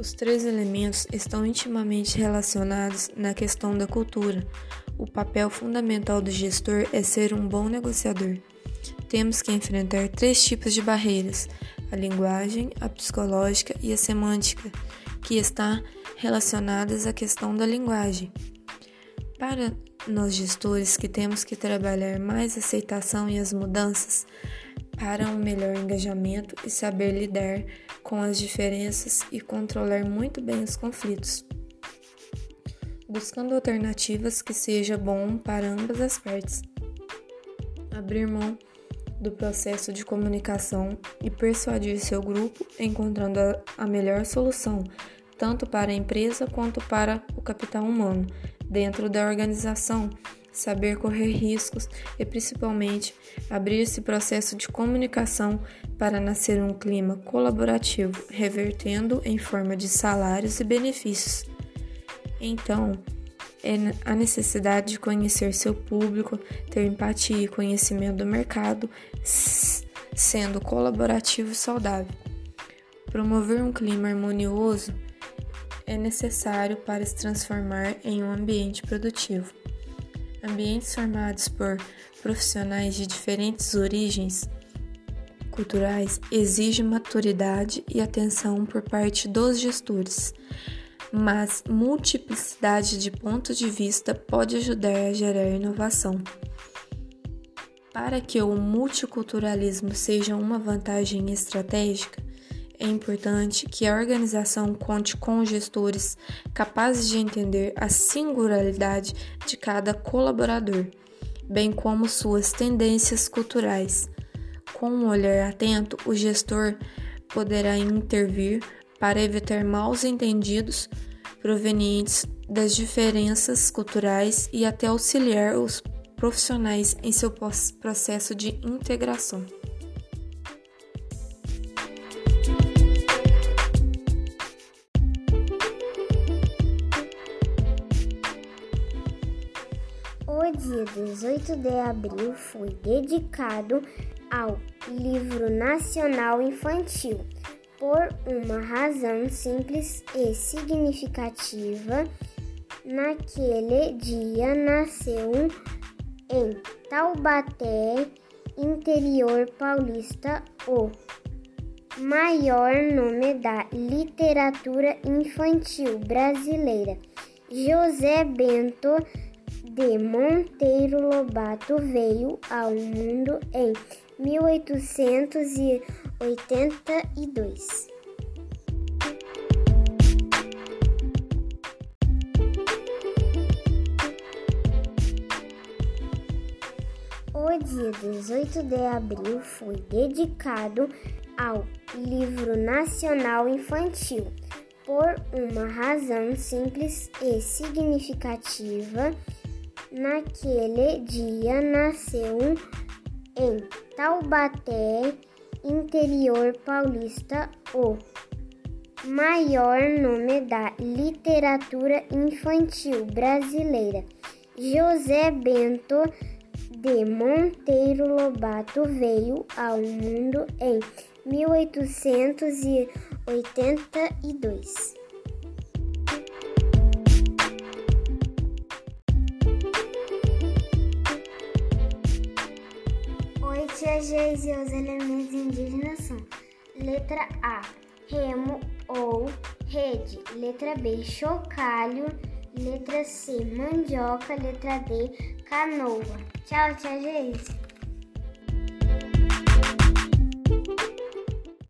Os três elementos estão intimamente relacionados na questão da cultura. O papel fundamental do gestor é ser um bom negociador. Temos que enfrentar três tipos de barreiras: a linguagem, a psicológica e a semântica, que está relacionadas à questão da linguagem. Para nós gestores que temos que trabalhar mais aceitação e as mudanças para um melhor engajamento e saber lidar com as diferenças e controlar muito bem os conflitos, buscando alternativas que seja bom para ambas as partes. Abrir mão do processo de comunicação e persuadir seu grupo encontrando a melhor solução, tanto para a empresa quanto para o capital humano, dentro da organização saber correr riscos e principalmente abrir esse processo de comunicação para nascer um clima colaborativo, revertendo em forma de salários e benefícios. Então, é a necessidade de conhecer seu público, ter empatia e conhecimento do mercado, sendo colaborativo e saudável. Promover um clima harmonioso é necessário para se transformar em um ambiente produtivo. Ambientes formados por profissionais de diferentes origens culturais exigem maturidade e atenção por parte dos gestores, mas multiplicidade de pontos de vista pode ajudar a gerar inovação. Para que o multiculturalismo seja uma vantagem estratégica, é importante que a organização conte com gestores capazes de entender a singularidade de cada colaborador, bem como suas tendências culturais. Com um olhar atento, o gestor poderá intervir para evitar maus entendidos provenientes das diferenças culturais e até auxiliar os profissionais em seu processo de integração. O dia 18 de abril foi dedicado ao Livro Nacional Infantil por uma razão simples e significativa. Naquele dia nasceu em Taubaté, interior paulista, o maior nome da literatura infantil brasileira, José Bento de Monteiro Lobato veio ao mundo em 1882. O dia 18 de abril foi dedicado ao Livro Nacional Infantil por uma razão simples e significativa Naquele dia nasceu em Taubaté, interior paulista, o maior nome da literatura infantil brasileira. José Bento de Monteiro Lobato veio ao mundo em 1882. Geise e os elementos indígenas são letra A, remo ou rede, letra B, chocalho, letra C, mandioca, letra D, canoa. Tchau, tia Geise.